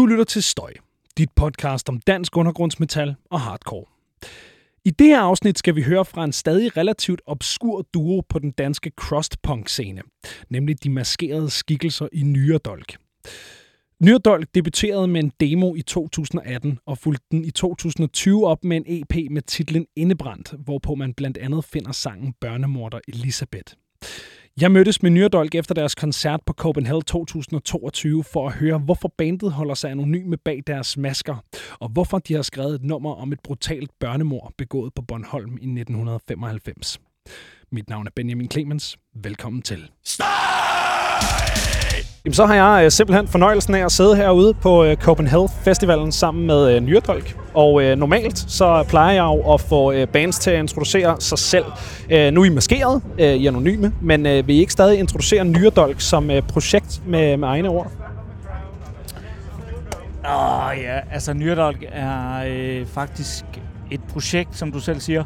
Du lytter til Støj, dit podcast om dansk undergrundsmetal og hardcore. I det her afsnit skal vi høre fra en stadig relativt obskur duo på den danske crust-punk-scene, nemlig de maskerede skikkelser i Nyredolk. Nyredolk debuterede med en demo i 2018 og fulgte den i 2020 op med en EP med titlen Indebrændt, hvorpå man blandt andet finder sangen Børnemorder Elisabeth. Jeg mødtes med Nyrdolk efter deres koncert på Copenhagen 2022 for at høre, hvorfor bandet holder sig anonyme bag deres masker, og hvorfor de har skrevet et nummer om et brutalt børnemord begået på Bornholm i 1995. Mit navn er Benjamin Clemens. Velkommen til. Stop! Jamen, så har jeg øh, simpelthen fornøjelsen af at sidde herude på øh, Copenhagen Festivalen sammen med øh, Nyrdolk. Og øh, normalt så plejer jeg jo at få øh, bands til at introducere sig selv. Øh, nu er I maskeret, øh, I er anonyme, men øh, vil I ikke stadig introducere Nyrdolk som øh, projekt med, med egne ord? Åh oh, ja, altså Nyrdolk er øh, faktisk et projekt, som du selv siger,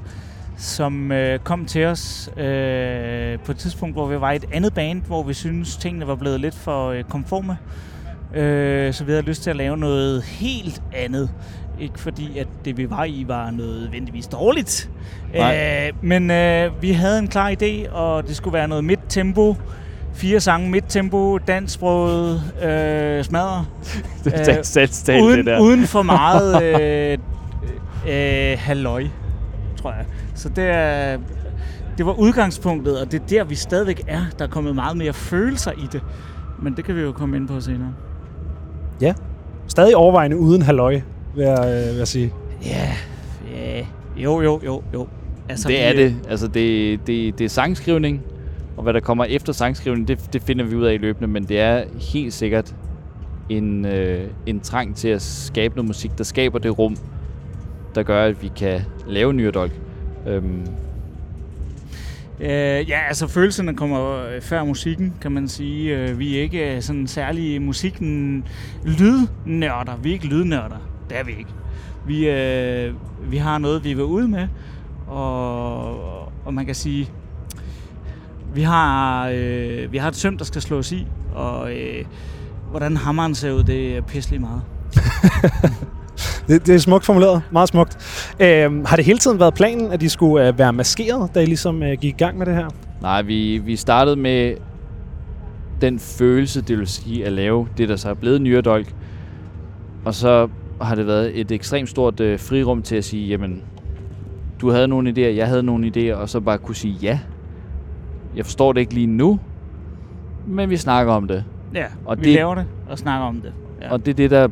som øh, kom til os øh, på et tidspunkt, hvor vi var i et andet band, hvor vi synes tingene var blevet lidt for øh, konforme. Øh, så vi havde lyst til at lave noget helt andet. Ikke fordi, at det vi var i var nødvendigvis dårligt. Øh, men øh, vi havde en klar idé, og det skulle være noget midt-tempo. Fire sange midt-tempo, dansksproget, øh, smadre. det er selvstændigt, uden, det der. uden for meget øh, øh, halløj, tror jeg. Så det, er, det var udgangspunktet, og det er der, vi stadigvæk er. Der er kommet meget mere følelser i det. Men det kan vi jo komme ind på senere. Ja, stadig overvejende uden halløj, vil jeg, øh, vil jeg sige. Ja, ja, jo, jo, jo, jo. Altså, det er det. Altså, det, det, det er sangskrivning, og hvad der kommer efter sangskrivning, det, det finder vi ud af i løbende, men det er helt sikkert en, øh, en trang til at skabe noget musik, der skaber det rum, der gør, at vi kan lave Nyrdolk. Øhm. Øh, ja, altså følelserne kommer før musikken, kan man sige. Øh, vi er ikke sådan særlige musikken lydnørder. Vi er ikke lydnørder. Det er vi ikke. Vi, øh, vi har noget, vi vil ud med, og, og man kan sige, vi har, øh, vi har et søm, der skal slås i, og øh, hvordan hammeren ser ud, det er pisselig meget. det, det er smukt formuleret. Meget smukt. Øh, har det hele tiden været planen, at de skulle øh, være maskeret, da I ligesom øh, gik i gang med det her? Nej, vi, vi startede med den følelse, det vil sige at lave det, der så er blevet Nyredolk. Og så har det været et ekstremt stort øh, frirum til at sige, jamen, du havde nogle idéer, jeg havde nogle idéer, og så bare kunne sige ja. Jeg forstår det ikke lige nu, men vi snakker om det. Ja, og vi det, laver det og snakker om det. Ja. Og det er det, der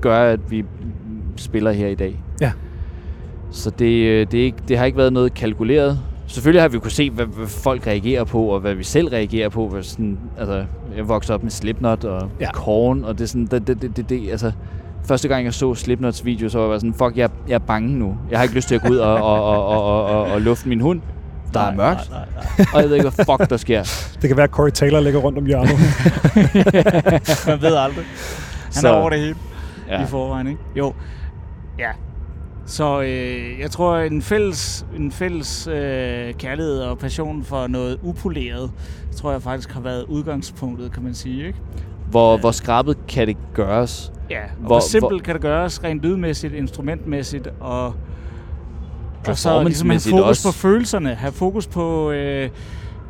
gør, at vi spiller her i dag. Ja. Så det, øh, det, er ikke, det har ikke været noget kalkuleret. Selvfølgelig har vi kunne se, hvad, hvad folk reagerer på, og hvad vi selv reagerer på. Hvad sådan, altså, jeg voksede op med Slipknot og ja. Korn, og det er sådan, det, det, det, det, det, altså, første gang jeg så Slipknots video, så var jeg sådan, fuck, jeg, jeg er bange nu. Jeg har ikke lyst til at gå ud og, og, og, og, og, og, og lufte min hund. Der nej, er mørkt, nej, nej, nej. og jeg ved ikke, hvad fuck der sker. Det kan være, at Corey Taylor ligger rundt om hjørnet. Man ved aldrig. Han så. er over det hele ja. i forvejen, ikke? Jo, ja. Så øh, jeg tror, en fælles, en fælles øh, kærlighed og passion for noget upoleret, tror jeg faktisk har været udgangspunktet, kan man sige, ikke? Hvor, hvor skrabet kan det gøres? Ja, og hvor, hvor simpelt hvor, kan det gøres rent lydmæssigt, instrumentmæssigt, og, og så ligesom have fokus også. på følelserne, have fokus på, øh,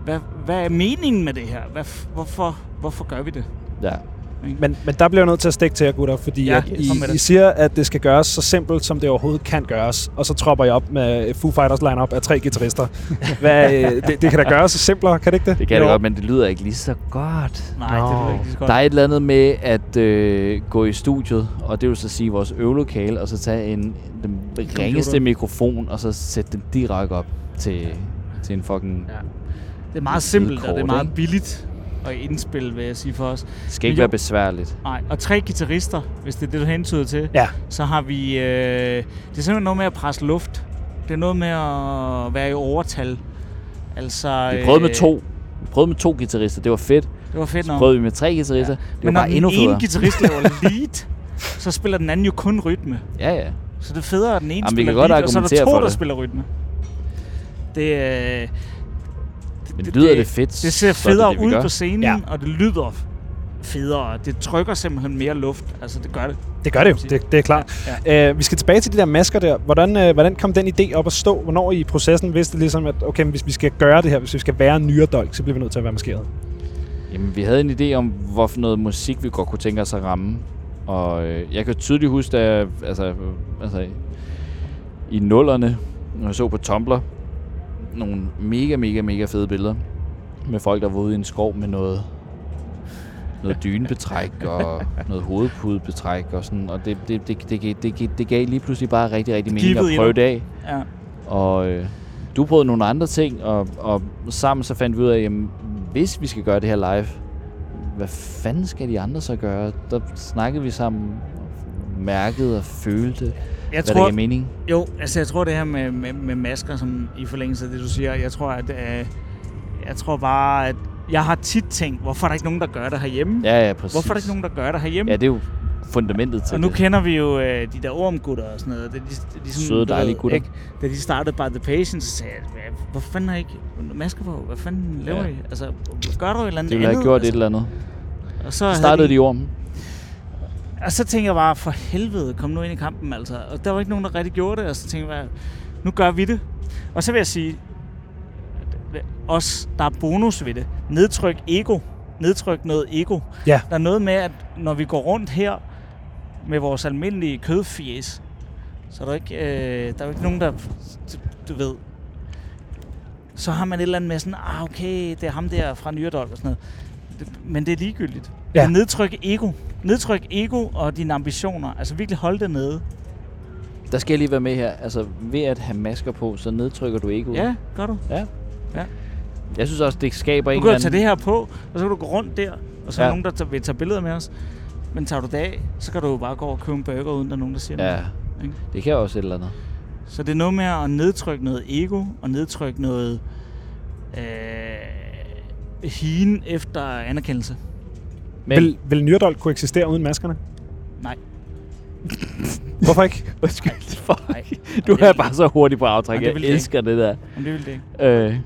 hvad, hvad er meningen med det her? Hvad, hvorfor, hvorfor gør vi det? Ja. Men, men der bliver jeg nødt til at stikke til jer, gutter, fordi ja, at I, I siger, at det skal gøres så simpelt, som det overhovedet kan gøres, og så tropper jeg op med Foo Fighters line-up af tre guitarister. Hvad, øh, det, det kan da gøres så simplere, kan det ikke det? Det kan jo. det godt, men det lyder ikke lige så godt. Nej, Nå. det lyder ikke lige så godt. Der er et eller andet med at øh, gå i studiet, og det vil så sige vores øvelokale, og så tage en, den ringeste mikrofon, og så sætte den direkte op til, til en fucking... Ja. Det er meget simpelt, og det er meget billigt at indspille, vil jeg sige for os. Det skal ikke jo, være besværligt. Nej, og tre guitarister, hvis det er det, du hentyder til. Ja. Så har vi... Øh, det er simpelthen noget med at presse luft. Det er noget med at være i overtal. Altså... Vi prøvede øh, med to. Vi prøvede med to guitarister. Det var fedt. Det var fedt nok. Så prøvede vi med tre guitarister. Ja. Det Men var bare endnu federe. Men når den ene guitarist laver lead, så spiller den anden jo kun rytme. Ja, ja. Så det er federe, at den ene Jamen, spiller lead, og så er der to, der spiller rytme. Det, øh, men det, lyder det, det fedt? Det ser federe det, det, ud på scenen, ja. og det lyder federe. Det trykker simpelthen mere luft. Altså, det gør det. Det gør det jo, det, det er klart. Ja, ja. Uh, vi skal tilbage til de der masker der. Hvordan, uh, hvordan kom den idé op at stå? Hvornår i processen vidste det ligesom, at okay, hvis vi skal gøre det her, hvis vi skal være en dolk, så bliver vi nødt til at være maskeret? Jamen, vi havde en idé om, hvorfor noget musik vi godt kunne tænke os at ramme. Og øh, jeg kan tydeligt huske, at altså, altså, i nullerne, når jeg så på Tumblr, nogle mega, mega, mega fede billeder med folk, der var ude i en skov med noget noget dynebetræk og noget hovedpudebetræk og sådan, og det, det, det, det, det, det, det gav lige pludselig bare rigtig, rigtig mening at prøve det af. Ja. Og øh, du prøvede nogle andre ting, og, og sammen så fandt vi ud af, at hvis vi skal gøre det her live, hvad fanden skal de andre så gøre? Der snakkede vi sammen, mærkede og følte, jeg hvad tror, det mening. Jo, altså jeg tror det her med, med, med masker, som i forlængelse af det, du siger, jeg tror, at øh, jeg tror bare, at jeg har tit tænkt, hvorfor er der ikke nogen, der gør det herhjemme? Ja, ja, præcis. Hvorfor er der ikke nogen, der gør det herhjemme? Ja, det er jo fundamentet til Og nu det. kender vi jo øh, de der ormgutter og sådan noget. Det, de, de, de, Søde, dejlige gutter. Ikke? Da de startede By The Patients, så sagde jeg, hvor fanden har I ikke masker på? Hvad fanden laver ja. I? Altså, gør du et eller andet Det ville have gjort altså, et eller andet. Og så startede de, de ormen. Og så tænkte jeg bare, for helvede, kom nu ind i kampen altså. Og der var ikke nogen, der rigtig gjorde det, og så tænkte jeg, nu gør vi det. Og så vil jeg sige, os, der er bonus ved det. Nedtryk ego. Nedtryk noget ego. Ja. Der er noget med, at når vi går rundt her med vores almindelige kødfjes, så er der ikke, øh, der er ikke nogen, der, du ved, så har man et eller andet med sådan, ah okay, det er ham der fra Nyrdol og sådan noget. Men det er ligegyldigt. Ja. Det nedtryk ego. Nedtryk ego og dine ambitioner. Altså virkelig hold det nede. Der skal jeg lige være med her. Altså ved at have masker på, så nedtrykker du egoet. Ja, gør du. Ja. ja. Jeg synes også, det skaber en Du kan tage det her på, og så kan du gå rundt der, og så ja. er nogen, der vil tage billeder med os. Men tager du det af, så kan du jo bare gå og købe en burger, uden der er nogen, der siger ja. noget. Ikke? Det kan også et eller andet. Så det er noget med at nedtrykke noget ego, og nedtrykke noget øh, hien efter anerkendelse. Men vil, vil Nyrdol kunne eksistere uden maskerne? Nej. Hvorfor ikke? Undskyld. Fuck. Nej, du er bare så hurtig på aftræk. Jeg elsker det der. Men det vil det ikke. Øh,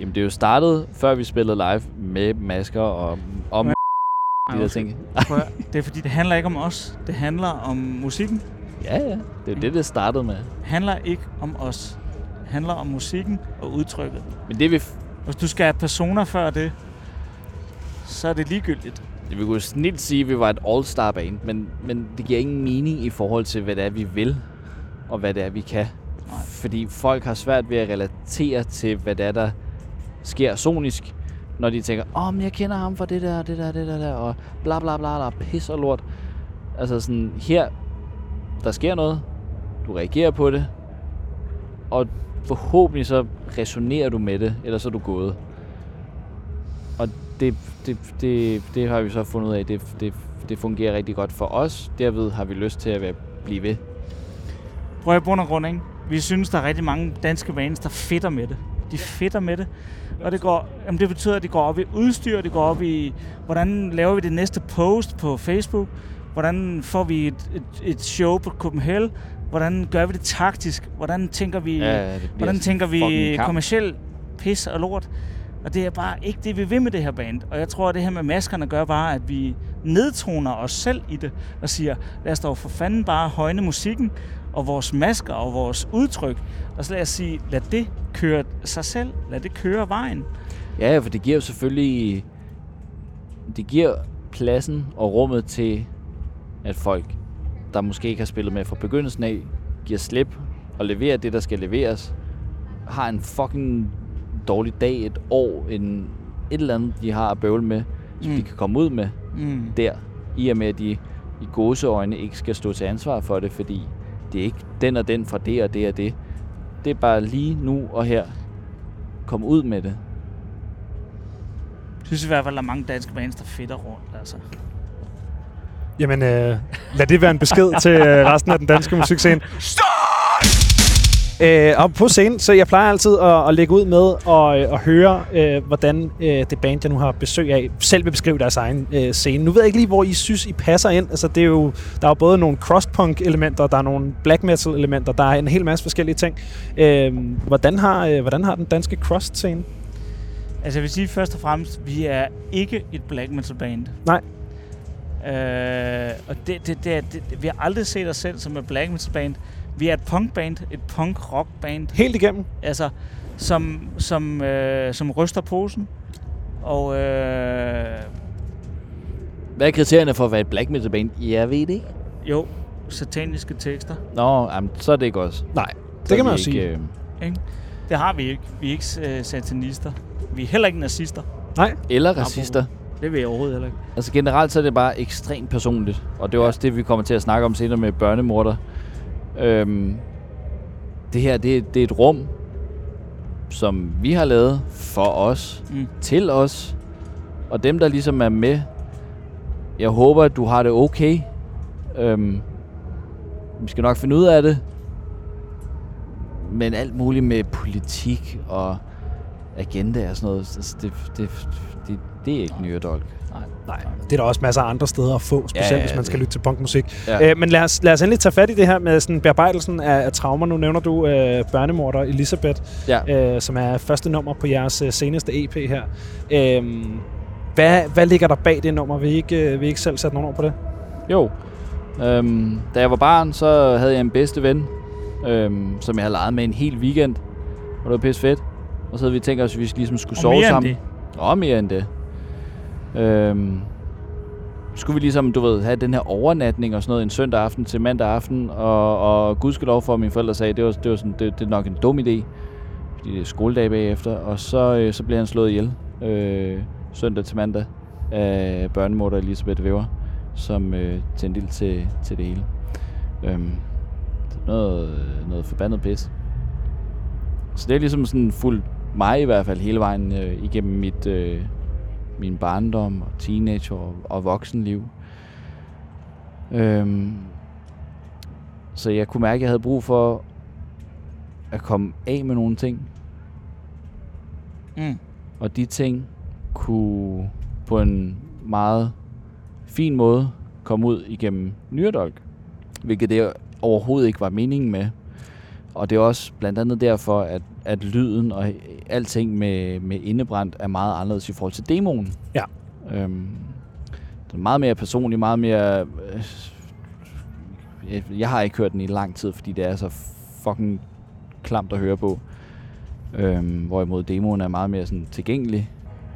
Jamen, det er jo startet, før vi spillede live, med masker og om de der ting. det er fordi, det handler ikke om os. Det handler om musikken. Ja, ja. Det er det, det startede med. Det handler ikke om os. Det handler om musikken og udtrykket. Men det vi... Hvis du skal have personer før det, så er det ligegyldigt. Vi kunne snilt sige, at vi var et all-star band, men, men det giver ingen mening i forhold til, hvad det er, vi vil, og hvad det er, vi kan. Nej. Fordi folk har svært ved at relatere til, hvad det er, der sker sonisk, når de tænker, åh, oh, men jeg kender ham for det der, det der, det der, der og bla bla bla, der er pis og lort. Altså sådan, her, der sker noget, du reagerer på det, og forhåbentlig så resonerer du med det, eller så er du gået. Det, det, det, det har vi så fundet ud af, det, det, det fungerer rigtig godt for os. Derved har vi lyst til at være, blive ved. Prøv at bund og grund, ikke? Vi synes, der er rigtig mange danske bands, der fedter med det. De fedter med det. Og det, går, jamen det betyder, at de går op i udstyr, det går op i, hvordan laver vi det næste post på Facebook, hvordan får vi et, et, et show på Copenhagen, hvordan gør vi det taktisk, hvordan tænker vi, ja, ja, hvordan tænker vi kommersiel pis og lort. Og det er bare ikke det, vi vil med det her band. Og jeg tror, at det her med maskerne gør bare, at vi nedtoner os selv i det, og siger, lad os dog for fanden bare højne musikken, og vores masker og vores udtryk. Og så lad os sige, lad det køre sig selv. Lad det køre vejen. Ja, for det giver jo selvfølgelig... Det giver pladsen og rummet til, at folk, der måske ikke har spillet med fra begyndelsen af, giver slip og leverer det, der skal leveres, har en fucking dårlig dag, et år, en, et eller andet, de har at bøvle med, som mm. de kan komme ud med mm. der, i og med, at de i gåseøjne ikke skal stå til ansvar for det, fordi det er ikke den og den fra det og det og det. Det er bare lige nu og her. Kom ud med det. Jeg synes i hvert fald, at der er mange danske bands, der fedter rundt. Altså. Jamen, øh, lad det være en besked til øh, resten af den danske musikscene. Stop! Øh, og på scenen, så jeg plejer altid at, at lægge ud med og, øh, at høre, øh, hvordan øh, det band, jeg nu har besøg af, selv vil beskrive deres egen øh, scene. Nu ved jeg ikke lige, hvor I synes, I passer ind. Altså, det er jo, der er jo både nogle crosspunk-elementer, der er nogle black metal-elementer, der er en hel masse forskellige ting. Øh, hvordan, har, øh, hvordan har den danske cross-scene? Altså jeg vil sige først og fremmest, vi er ikke et black metal band. Nej. Øh, og det, det, det, det, vi har aldrig set os selv som et black metal band. Vi er et punk band, et punk rock band. Helt igennem? Altså, som, som, øh, som ryster posen. Og øh, Hvad er kriterierne for at være et black metal band? Jeg ved det ikke. jo, sataniske tekster. Nå, jamen, så er det ikke også. Nej, Så det kan man jo sige. ikke, øh, Ikke? Det har vi ikke. Vi er ikke øh, satanister. Vi er heller ikke nazister. Nej, Eller racister. Det vil jeg overhovedet heller ikke. Altså generelt så er det bare ekstremt personligt. Og det er Ja. også det, vi kommer til at snakke om senere med børnemorder. Øhm, det her, det, det er et rum, som vi har lavet for os, Mm. til os. Og dem, der ligesom er med, jeg håber, at du har det okay. Øhm, vi skal nok finde ud af det. Men alt muligt med politik og agenda og sådan noget, altså, det, det, det, det er ikke Nyredolk. Nej. nej. Det er der også masser af andre steder at få, specielt Ja, ja, hvis man skal det- lytte til punkmusik. Ja. Øh, men lad os, lad os endelig tage fat i det her med sådan bearbejdelsen af, af traumer. Nu nævner du øh, børnemorder Elisabeth, ja. øh, som er første nummer på jeres øh, seneste EP her. Øh, hvad, hvad ligger der bag det nummer? Vil I ikke, øh, vil I ikke selv sætte nogle ord på det? Jo. Øhm, da jeg var barn, så havde jeg en bedste ven, øhm, som jeg havde leget med en hel weekend. Og det var pisse fedt. Og så havde vi tænkt os, at vi ligesom skulle Og sove mere end sammen. det. Og mere end det. Øhm, skulle vi ligesom, du ved, have den her overnatning og sådan noget en søndag aften til mandag aften. Og, og gudskelov for, at mine forældre sagde, det var, det var sådan, det, det er nok en dum idé. Fordi det er skoledag bagefter. Og så, øh, så blev han slået ihjel øh, søndag til mandag af børnemorder Elisabeth Weber, som øh, tændte ild til, til det hele. Øhm, noget, noget forbandet pis. Så det er ligesom sådan fuldt mig i hvert fald hele vejen øh, igennem mit, øh, min barndom og teenage og, og voksenliv. Øhm, så jeg kunne mærke, at jeg havde brug for at komme af med nogle ting. Mm. Og de ting kunne på en meget fin måde komme ud igennem Nyredolk. Hvilket det overhovedet ikke var meningen med. Og det er også blandt andet derfor, at, at lyden og alting med, med indebrændt er meget anderledes i forhold til demoen. Ja. Øhm, det er meget mere personligt, meget mere... Øh, jeg, jeg har ikke hørt den i lang tid, fordi det er så fucking klamt at høre på. Øhm, hvorimod demoen er meget mere sådan tilgængelig.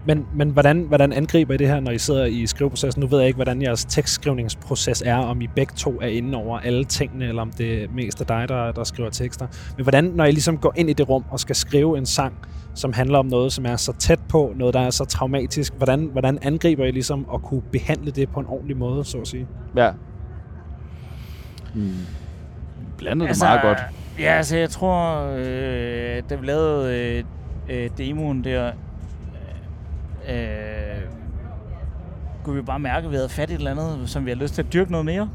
Men, men hvordan, hvordan angriber I det her, når I sidder i skriveprocessen? Nu ved jeg ikke, hvordan jeres tekstskrivningsproces er, om I begge to er inde over alle tingene, eller om det er mest af dig, der, der skriver tekster. Men hvordan, når I ligesom går ind i det rum og skal skrive en sang, som handler om noget, som er så tæt på, noget, der er så traumatisk, hvordan, hvordan angriber I ligesom at kunne behandle det på en ordentlig måde, så at sige? Ja. Mm. Blandede altså, det meget godt. Ja, altså jeg tror, øh, da vi lavede øh, øh, demoen der, øh, kunne vi bare mærke, at vi havde fat i et eller andet, som vi havde lyst til at dyrke noget mere.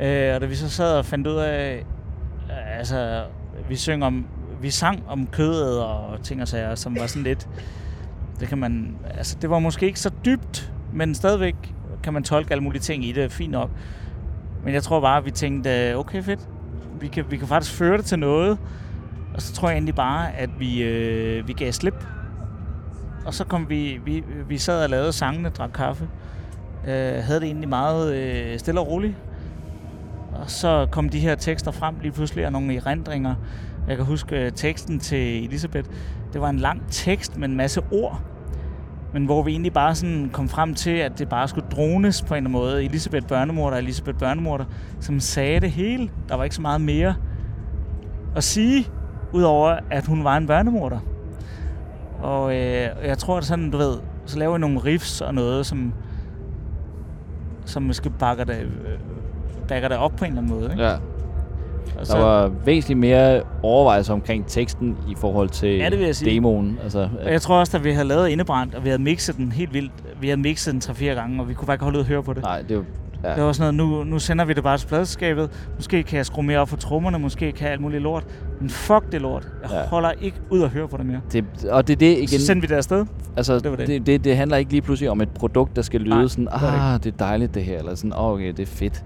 Øh, og da vi så sad og fandt ud af, altså vi synger om, vi sang om kødet og ting og sager, som var sådan lidt, det kan man, altså det var måske ikke så dybt, men stadigvæk kan man tolke alle mulige ting i det, fint nok. Men jeg tror bare, at vi tænkte, okay fedt, vi kan, vi kan faktisk føre det til noget. Og så tror jeg egentlig bare, at vi, øh, vi gav slip. Og så kom vi, vi, vi sad og lavede sangene, drak kaffe. Øh, havde det egentlig meget øh, stille og roligt. Og så kom de her tekster frem lige pludselig, og nogle erindringer. Jeg kan huske øh, teksten til Elisabeth. Det var en lang tekst med en masse ord. Men hvor vi egentlig bare sådan kom frem til, at det bare skulle drones på en eller anden måde. Elisabeth Børnemorter og Elisabeth Børnemorter, som sagde det hele. Der var ikke så meget mere at sige, udover at hun var en børnemorter. Og øh, jeg tror, at sådan, du ved, så laver vi nogle riffs og noget, som, som måske bakker det, øh, bakker det op på en eller anden måde. Ikke? Ja. Og Der var væsentligt mere overvejelse omkring teksten i forhold til Ja, det vil jeg sige. demoen. Altså, Og jeg tror også, at vi havde lavet indebrændt, og vi havde mixet den helt vildt. Vi havde mixet den 3-4 gange, og vi kunne bare ikke holde ud at høre på det. nej, det jo... Ja. Det var sådan noget, nu, nu sender vi det bare til pladeskabet. Måske kan jeg skrue mere op for trommerne, måske kan jeg alt muligt lort. Men fuck det lort. Jeg Ja. holder ikke ud at høre på det mere. Det, og det er det igen. Så sendte vi det afsted. altså, det det. Det, det, det handler ikke lige pludselig om et produkt, der skal lyde Nej, sådan, er det ah, det er dejligt det her, eller sådan, oh, okay, det er fedt.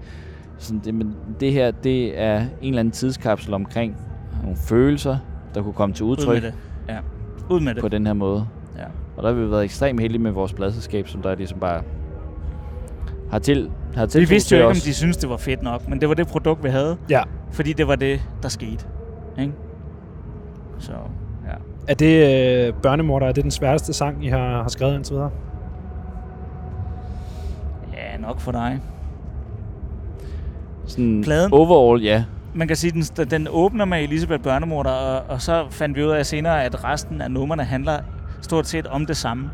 Sådan, det, men det her, det er en eller anden tidskapsel omkring nogle følelser, der kunne komme til Ud udtryk med det. Ja. Ud med det. på den her måde. Ja. Og der har vi været ekstremt heldige med vores pladselskab, som der ligesom bare har til har Vi vidste jo ikke, os. om de syntes, det var fedt nok, men det var det produkt, vi havde. Ja. Fordi det var det, der skete. Ikke? Så, ja. Er det øh, Børnemorder, er det den sværeste sang, I har, har skrevet indtil videre? Ja, nok for dig. Sådan Pladen. overall, ja. Man kan sige, den, den åbner med Elisabeth Børnemorder, og, og så fandt vi ud af senere, at resten af numrene handler stort set om det samme.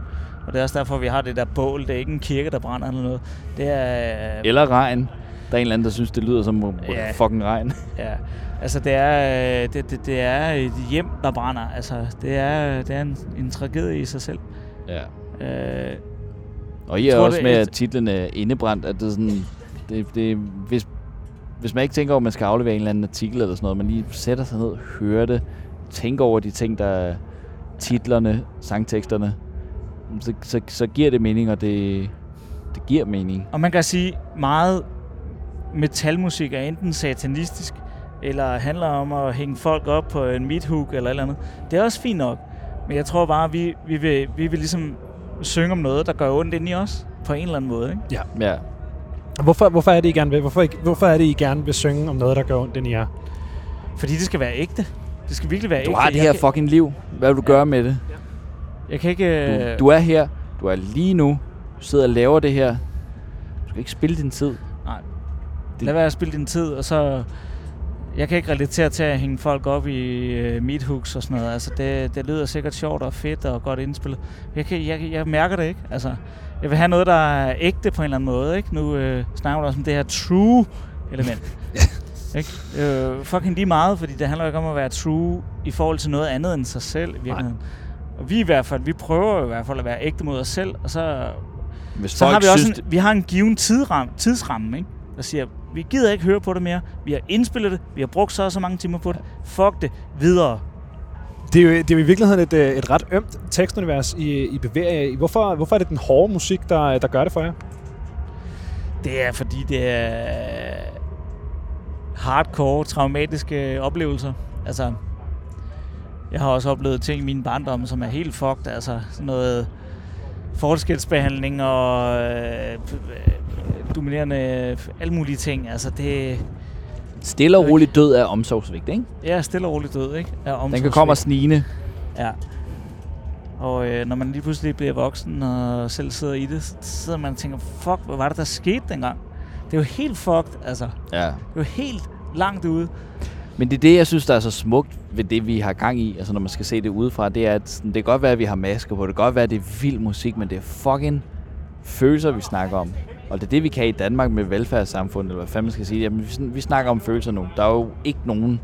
Og det er også derfor, vi har det der bål. Det er ikke en kirke, der brænder eller noget. Det er... Øh, eller regn. Der er en eller anden, der synes, det lyder som ja. fucking regn. ja. Altså, det er, øh, det, det, det er et hjem, der brænder. Altså, det er, det er en, en tragedie i sig selv. Ja. Øh, og I er også med, at titlen er indebrændt, at det er sådan... Det, det, hvis, hvis man ikke tænker over, at man skal aflevere en eller anden artikel eller sådan noget, man lige sætter sig ned, hører det, tænker over de ting, der er titlerne, sangteksterne, så, så, så giver det mening, og det, det giver mening. Og man kan sige, meget metalmusik er enten satanistisk, eller handler om at hænge folk op på en midhook eller eller andet. Det er også fint nok. Men jeg tror bare, vi, vi, vil, vi vil ligesom synge om noget, der gør ondt ind i os, på en eller anden måde. Ikke? Ja. ja. Hvorfor, hvorfor, er det, I gerne vil? Hvorfor, hvorfor er det, I gerne vil synge om noget, der gør ondt ind i jer? Fordi det skal være ægte. Det skal virkelig være du ægte. Du har det her fucking liv. Hvad vil du gøre med det? Jeg kan ikke... Du, øh, du er her. Du er lige nu. Du sidder og laver det her. Du skal ikke spille din tid. Nej. Det... Lad være at spille din tid, og så... Jeg kan ikke relatere til at hænge folk op i uh, meathooks og sådan noget. Altså, det, det lyder sikkert sjovt og fedt og godt indspillet. Jeg, kan, jeg, jeg mærker det ikke. Altså, jeg vil have noget, der er ægte på en eller anden måde. Ikke? Nu uh, snakker vi også om det her true element. ikke? Uh, fucking lige meget, fordi det handler ikke om at være true i forhold til noget andet end sig selv i virkeligheden. Nej. Og vi i hvert fald, vi prøver i hvert fald at være ægte mod os selv, og så, Hvis så har vi også en, vi har en given tidsram, tidsramme, ikke? der siger, vi gider ikke høre på det mere, vi har indspillet det, vi har brugt så og så mange timer på det, fuck det, videre. Det er jo, det er jo i virkeligheden et, øh, et ret ømt tekstunivers, I, I bevæger i. Hvorfor, hvorfor er det den hårde musik, der, der gør det for jer? Det er, fordi det er hardcore, traumatiske oplevelser. Altså, jeg har også oplevet ting i min barndom, som er helt fucked. Altså sådan noget forskelsbehandling og øh, dominerende alle mulige ting. Altså det... Stille og roligt død er omsorgsvigt, ikke? Ja, stille og roligt død, ikke? Er Den kan komme snigende. Ja. Og øh, når man lige pludselig bliver voksen og selv sidder i det, så sidder man og tænker, fuck, hvad var det, der skete dengang? Det er jo helt fucked, altså. Ja. Det er jo helt langt ude. Men det er det, jeg synes, der er så smukt ved det, vi har gang i, altså når man skal se det udefra, det er, at sådan, det kan godt være, at vi har masker på, det kan godt være, at det er vild musik, men det er fucking følelser, vi snakker om. Og det er det, vi kan i Danmark med velfærdssamfundet, eller hvad fanden man skal sige. Jamen, vi, vi snakker om følelser nu. Der er jo ikke nogen,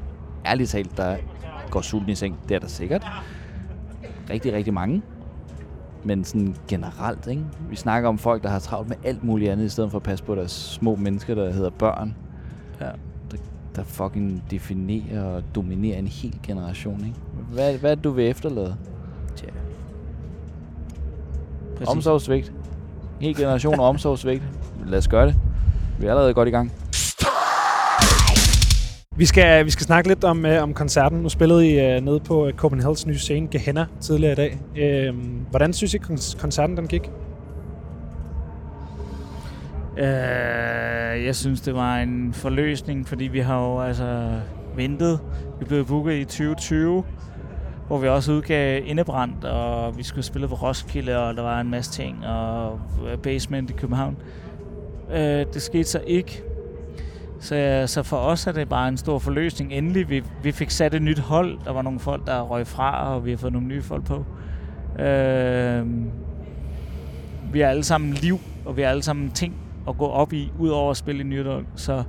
ærligt talt, der går sulten i seng. Det er der sikkert. Rigtig, rigtig mange. Men sådan generelt, ikke? Vi snakker om folk, der har travlt med alt muligt andet, i stedet for at passe på deres små mennesker, der hedder børn. Ja der fucking definerer og dominerer en hel generation, ikke? Hvad, hvad er det, du vil efterlade? Tja. Præcis. Omsorgsvigt. En hel generation omsorgsvigt. Lad os gøre det. Vi er allerede godt i gang. Vi skal, vi skal snakke lidt om, øh, om koncerten. Nu spillede I øh, nede på Copenhagen's nye scene, Gehenna, tidligere i dag. Øh, hvordan synes I, koncerten den gik? Øh, jeg synes, det var en forløsning, fordi vi har jo altså ventet. Vi blev booket i 2020, hvor vi også udgav Indebrændt, og vi skulle spille på Roskilde, og der var en masse ting, og øh, Basement i København. Øh, det skete så ikke. Så, øh, så for os er det bare en stor forløsning. Endelig, vi, vi fik sat et nyt hold. Der var nogle folk, der røg fra, og vi har fået nogle nye folk på. Øh, vi har alle sammen liv, og vi har alle sammen ting, at gå op i, udover at spille i Nydal. Så,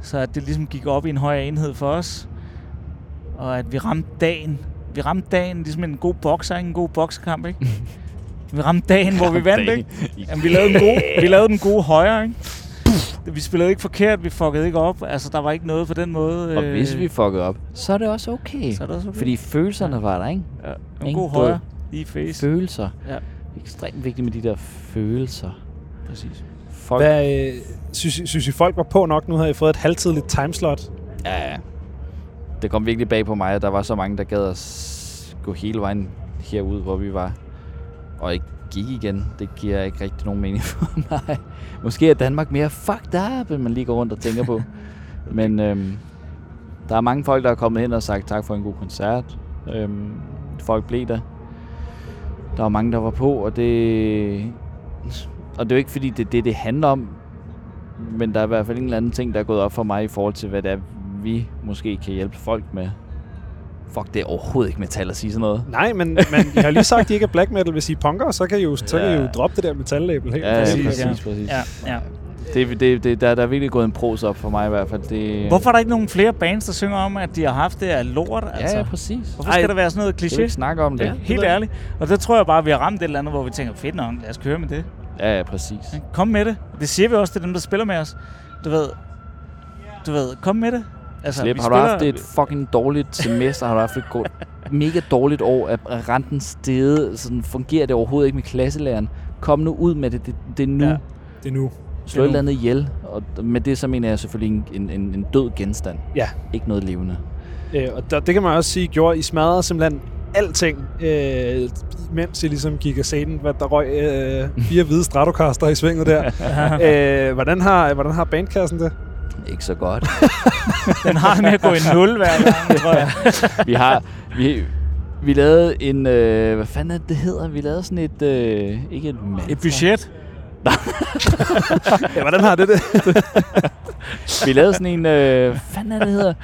så at det ligesom gik op i en højere enhed for os. Og at vi ramte dagen. Vi ramte dagen ligesom en god bokser, en god boksekamp, ikke? vi ramte dagen, hvor vi vandt, ikke? Jamen, vi lavede, en god, vi lavede den gode højre, ikke? Vi spillede ikke forkert, vi fuckede ikke op. Altså, der var ikke noget på den måde. Og øh... hvis vi fuckede op, så er det også okay. Så er det også okay. Fordi følelserne ja. var der, ikke? Ja, en god højre i face. Følelser. Ja. Ekstremt vigtigt med de der følelser. Præcis. Folk... Hvad, øh, synes, synes I, folk var på nok? Nu har I fået et halvtidligt timeslot. Ja, ja. Det kom virkelig bag på mig, at der var så mange, der gad at gå hele vejen herud, hvor vi var. og ikke gik igen. Det giver ikke rigtig nogen mening for mig. Måske er Danmark mere fucked up, man lige går rundt og tænker på. Men øhm, der er mange folk, der er kommet hen og sagt tak for en god koncert. Øhm, folk blev der. Der var mange, der var på, og det... Og det er jo ikke fordi, det er det, det handler om. Men der er i hvert fald en eller anden ting, der er gået op for mig i forhold til, hvad det er, vi måske kan hjælpe folk med. Fuck, det er overhovedet ikke metal at sige sådan noget. Nej, men, men jeg har lige sagt, at de ikke er black metal. Hvis I er punker, så kan I jo, så kan I jo droppe det der metal-label helt. Ja, præcis. præcis, ja. præcis. Ja, ja. Det, det, det, der, der er virkelig gået en pros op for mig i hvert fald. Det, Hvorfor er der ikke nogen flere bands, der synger om, at de har haft det af lort? Ja, Altså? ja, præcis. Hvorfor skal Ej, der være sådan noget vi kliché? ikke snakke om det? Ja, helt ærligt. Og der tror jeg bare, at vi har ramt et eller andet, hvor vi tænker, fedt nok, lad os køre med det. Ja, ja, præcis. Kom med det. Det siger vi også til dem, der spiller med os. Du ved, du ved, kom med det. Altså, Slip, vi har du spiller- haft et fucking dårligt semester? har du haft et godt, mega dårligt år? Er renten steget? Sådan fungerer det overhovedet ikke med klasselæreren? Kom nu ud med det. Det, det er nu. Ja. Det er nu. Slå et er eller andet ihjel. Og med det så mener jeg selvfølgelig en, en, en, en død genstand. Ja. Ikke noget levende. Øh, og der, det kan man også sige, gjorde I smadrede simpelthen alting, øh, mens I ligesom gik af scenen, hvad der røg øh, fire hvide Stratocaster i svinget der. øh, hvordan, har, hvordan har bandkassen det? Ikke så godt. Den har med at gå i nul hver gang, tror jeg. vi har... Vi, vi lavede en... Øh, hvad fanden er det, det hedder? Vi lavede sådan et... Øh, ikke et mantra. Et budget. Ja, hvordan har det det? Vi lavede sådan en... Øh, hvad fanden er det, det hedder?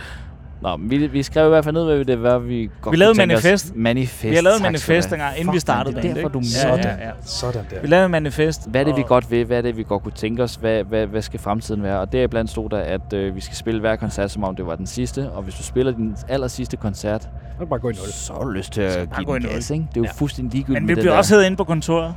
Nå, men vi, vi skrev i hvert fald ned, hvad det var, vi godt Vi lavede os. manifest. Manifest. Vi har lavet tak manifest dengang, inden Fuck, vi startede det er derfor, du ja, Ja, ja, ja. Sådan der. Vi lavede en manifest. Hvad er det, vi godt vil? Hvad er det, vi godt kunne tænke os? Hvad, hvad, hvad skal fremtiden være? Og deriblandt stod der, at øh, vi skal spille hver koncert, som om det var den sidste. Og hvis du spiller din aller sidste koncert, Så bare gå i nul. så har du lyst til at give den gas, ikke? Det er jo Ja. fuldstændig ligegyldigt Men vi blev også der. hævet ind på kontoret.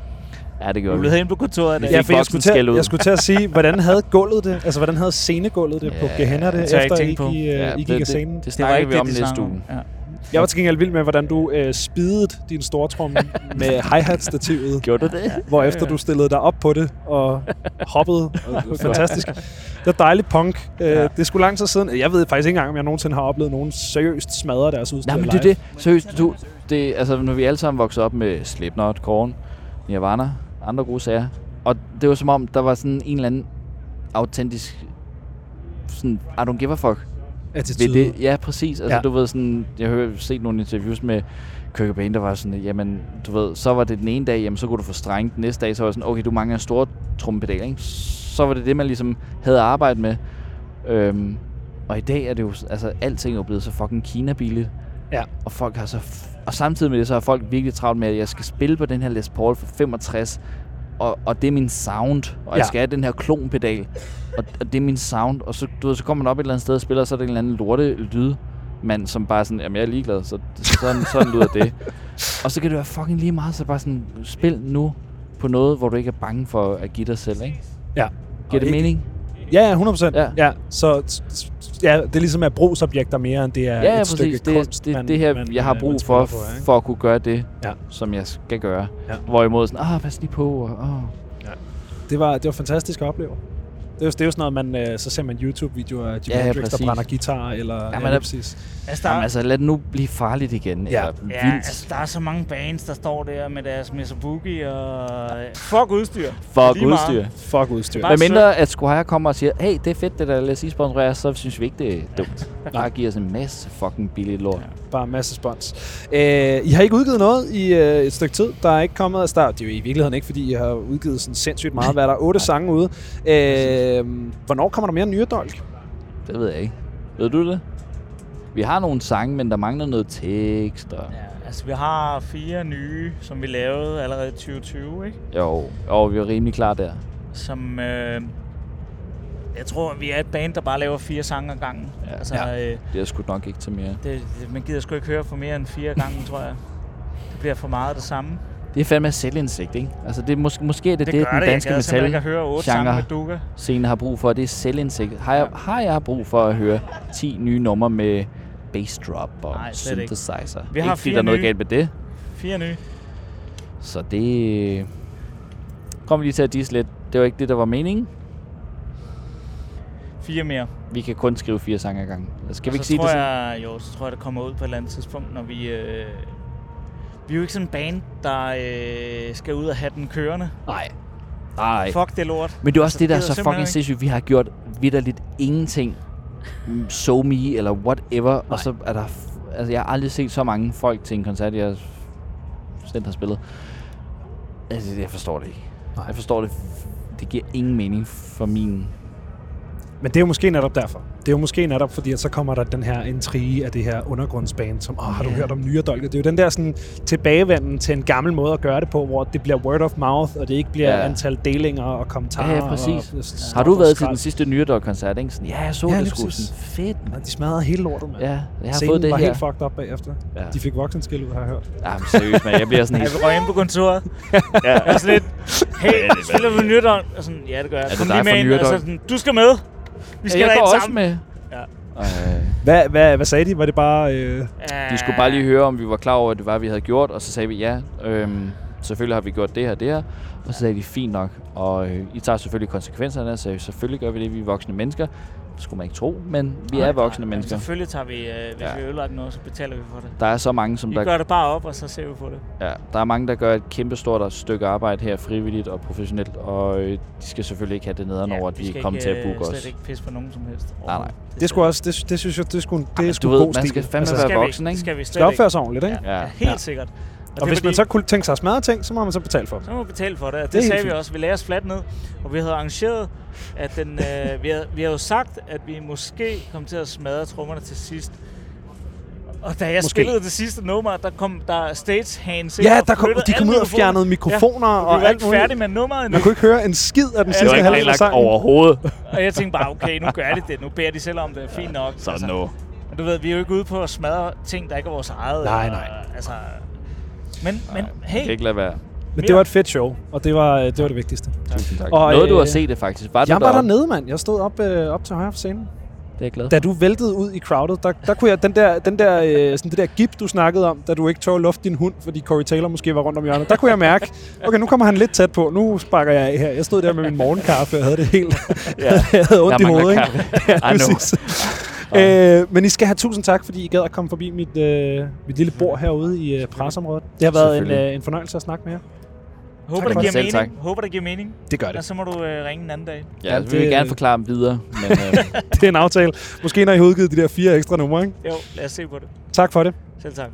Ja, det Vi gjorde blev vi. hævet ind på kontoret. Ja, for jeg skulle, til, jeg skulle til at sige, hvordan havde gulvet det? Altså, hvordan havde scenegulvet det på Ja, Gehenna det, det efter ikke I, på. I, Ja, uh, I gik det, af scenen? det, det var ikke vi det, om næste sang uge. Ja. Jeg var til gengæld vild med, hvordan du øh, speedede din stortromme med hi-hat-stativet. Gjorde du det? hvor efter du stillede dig op på det og hoppede. Og, fantastisk. Det er dejligt punk. Ja. Ja. Det er sgu lang tid siden. Jeg ved faktisk ikke engang, om jeg nogensinde har oplevet nogen seriøst smadre deres udstyr Nej, men det er det. Seriøst, du, det, altså, når vi alle sammen voksede op med Slipknot, Korn, Nirvana, andre gode sager. Og det var som om, der var sådan en eller anden autentisk sådan, I don't give a fuck ved Attitude. det. Ja, præcis. Altså, Ja. du ved sådan, jeg har set nogle interviews med Kurt Cobain, der var sådan, jamen, du ved, så var det den ene dag, jamen, så kunne du få streng. Den næste dag, så var det sådan, okay, du mangler en stor trompedal, ikke? Så var det det, man ligesom havde arbejdet med. Øhm, og i dag er det jo, altså, alting er jo blevet så fucking Kina-billigt. Ja. Og folk har så, og samtidig med det, så har folk virkelig travlt med, at jeg skal spille på den her Les Paul for 65, og, og det er min sound, og ja. Jeg skal have den her klonpedal, og, og det er min sound, og så, du ved, så kommer man op et eller andet sted og spiller, og så er det en eller anden lorte lyd, mand, som bare sådan, jamen jeg er ligeglad, så sådan, sådan lyder det. Og så kan det være fucking lige meget, så bare sådan, spil nu på noget, hvor du ikke er bange for at give dig selv, ikke? Ja. Giver det ikke- mening? Ja, ja, 100 procent. Ja. Ja. ja. Så ja, det er ligesom at brugsobjekter mere, end det er Ja, ja et præcis. stykke Det, kunst, det, man, det her, man, jeg har øh, brug for, på, ikke? for at kunne gøre det, Ja. som jeg skal gøre. Ja. Hvorimod sådan, ah, pas lige på, og åh. Det var, det var fantastisk at opleve. Det er, jo, det er jo sådan noget, man, øh, så ser man YouTube-videoer af Jimi Ja, ja, Hendrix, der brænder guitar, eller ja, men ja, præcis. Altså, der, Jamen, altså, lad det nu blive farligt igen. Ja. Eller ja, vildt. altså, der er så mange bands, der står der med deres Mesa Boogie og... Fuck udstyr. Fuck lige meget. udstyr. Fuck udstyr. Hvad mindre, at Squire kommer og siger, hey, det er fedt, det der, lad os lige sponsorere, så synes vi ikke, det er dumt. Bare giver os en masse fucking billigt lort. Bare masse spons. Øh, I har ikke udgivet noget i øh, et stykke tid. Der er ikke kommet af start. Det er jo i virkeligheden ikke, fordi I har udgivet sådan sindssygt meget. Hvad er der? Otte sange ude. Øh, hvornår kommer der mere nye dolk? Det ved jeg ikke. Ved du det? Vi har nogle sange, men der mangler noget tekst. Og... Ja, altså, vi har fire nye, som vi lavede allerede i 2020, ikke? Jo, jo, vi er rimelig klar der. Som... Øh, jeg tror, vi er et band, der bare laver fire sange ad gangen. Ja. altså, Ja. øh, Det er sgu nok ikke til mere. det, man gider sgu ikke høre for mere end fire gange, tror jeg. Det bliver for meget det samme. Det er fandme selvindsigt, ikke? Altså, det er mås- måske er det, Det, det, den det. Danske metal genre scene har brug for. Det er selvindsigt. Har jeg, har jeg brug for at høre 10 nye numre med bass drop og Nej, slet ikke. synthesizer? Vi har ikke fire der er noget nye. galt med det. Fire nye. Så det... Kom lige til at disse lidt. Det var ikke det, der var meningen. Fire mere. Vi kan kun skrive fire sange ad gangen. Skal vi ikke sige det sådan? jeg, Jo, så tror jeg, det kommer ud på et eller andet tidspunkt, når vi... Øh, Vi er jo ikke sådan en band, der øh, skal ud og have den kørende. Nej. Nej. Fuck det lort. Men det er også Altså, det, der er så fucking sindssygt. Vi har gjort vidderligt ingenting. So me, eller whatever. Og så er der... Altså, jeg har aldrig set så mange folk til en koncert, jeg selv har spillet. Altså, jeg forstår det ikke. Nej. Jeg forstår det. Det giver ingen mening for min... Men det er jo måske netop derfor. Det er jo måske netop fordi, at så kommer der den her intrige af det her undergrundsband, som, åh, har du Ja. hørt om Nyredolke? Det er jo den der sådan tilbagevenden til en gammel måde at gøre det på, hvor det bliver word of mouth, og det ikke bliver Ja. antal delinger og kommentarer. Ja, ja, præcis. Og, stop Har du og været til den sidste Nyredog-koncert, ikke? Sådan, ja, jeg så Ja, det sgu fedt. Ja, mand. de smadrede hele lortet, mand. Ja, jeg har Scenen fået det var her. helt fucked up bagefter. Ja. De fik voksenskil ud, har jeg hørt. Ja, men seriøst, man. Jeg bliver sådan helt... vi røg ind på kontoret. Ja. Jeg er sådan lidt, hey, er spiller du Nyredon? Og sådan, ja, det gør jeg. Er det Kom dig lige med fra og sådan, du skal med. Vi skal jeg derind går også sammen. med. Ja. Øh, Hvad, hvad, hvad sagde de? Var det bare... Øh... de skulle bare lige høre, om vi var klar over, at det var, vi havde gjort, og så sagde vi ja. Øhm, selvfølgelig har vi gjort det her det her. Og så sagde de, fint nok. Og øh, I tager selvfølgelig konsekvenserne, sagde, selvfølgelig gør vi det, vi er voksne mennesker. Det skulle man ikke tro, men vi er voksne Men mennesker. Selvfølgelig tager vi, øh, hvis Ja. vi ødelagt noget, så betaler vi for det. Der er så mange, som Vi der, gør det bare op, og så ser vi på det. ja, der er mange, der gør et kæmpe stort stykke arbejde her, frivilligt og professionelt, og øh, de skal selvfølgelig ikke have det nederen over, at vi skal er kommet til at øh, booke slet os. ikke pisse på nogen som helst. Nej, nej. Det, skulle også, det, det synes jeg, det skulle, det du ved, god man stil. skal fandme altså, være skal voksen, vi, ikke? Det skal vi slet skal opføre sig ordentligt, ikke? Ja, Ja. ja. helt Ja. sikkert. Og, det og hvis fordi- man så kunne tænke sig at smadre ting, så må man så betale for det. Så må vi betale for det, og Det det, det sagde vi fint. også. Vi lagde os fladt ned, og vi havde arrangeret, at den, øh, vi, havde, vi havde jo sagt, at vi måske kom til at smadre trommerne til sidst. Og da jeg Måske. spillede det sidste nummer, der kom der stagehands ind Ja, og der kom, de kom ud og fjernede mikrofoner Ja, og vi var alt ikke muligt. færdige med nummeret endnu. Man kunne ikke høre en skid af den Ja, Det sidste ikke halvdel af sangen. overhovedet. Og jeg tænkte bare, okay, nu gør de det. Nu beder de selv om det. Fint nok. Så no. Men du ved, vi er jo ikke ude på at smadre ting, der ikke er vores eget. Nej, nej. Altså, men, men Jeg kan hey, ikke lade være. Men det var et fedt show, og det var, det var det vigtigste. Tusind tak. Og, Noget, du øh, har set det faktisk. Var Jeg du var deroppe? dernede, mand. Jeg stod op, øh, op til højre for scenen. Det er jeg glad for. Da du væltede ud i crowdet, der, der kunne jeg, den der, den der, øh, sådan det der gip, du snakkede om, da du ikke tog luft din hund, fordi Corey Taylor måske var rundt om hjørnet, der kunne jeg mærke, okay, nu kommer han lidt tæt på, nu sparker jeg af her. Jeg stod der med min morgenkaffe og havde det helt, Ja. jeg havde ondt i Der mangler hovedet, ikke? Ja, I. Øh, men I skal have tusind tak, fordi I gad at komme forbi mit, øh, mit lille bord herude i øh, presseområdet. Det har været en, øh, en fornøjelse at snakke med jer. håber, Tak det giver det. Selv mening. tak. Håber, det giver mening. Det gør det. Og så må du øh, ringe en anden dag. Ja, Ja, vi vil det- gerne forklare dem videre. Men, øh, Det er en aftale. Måske når I har udgivet de der fire ekstra numre, ikke? Jo, lad os se på det. Tak for det. Selv tak.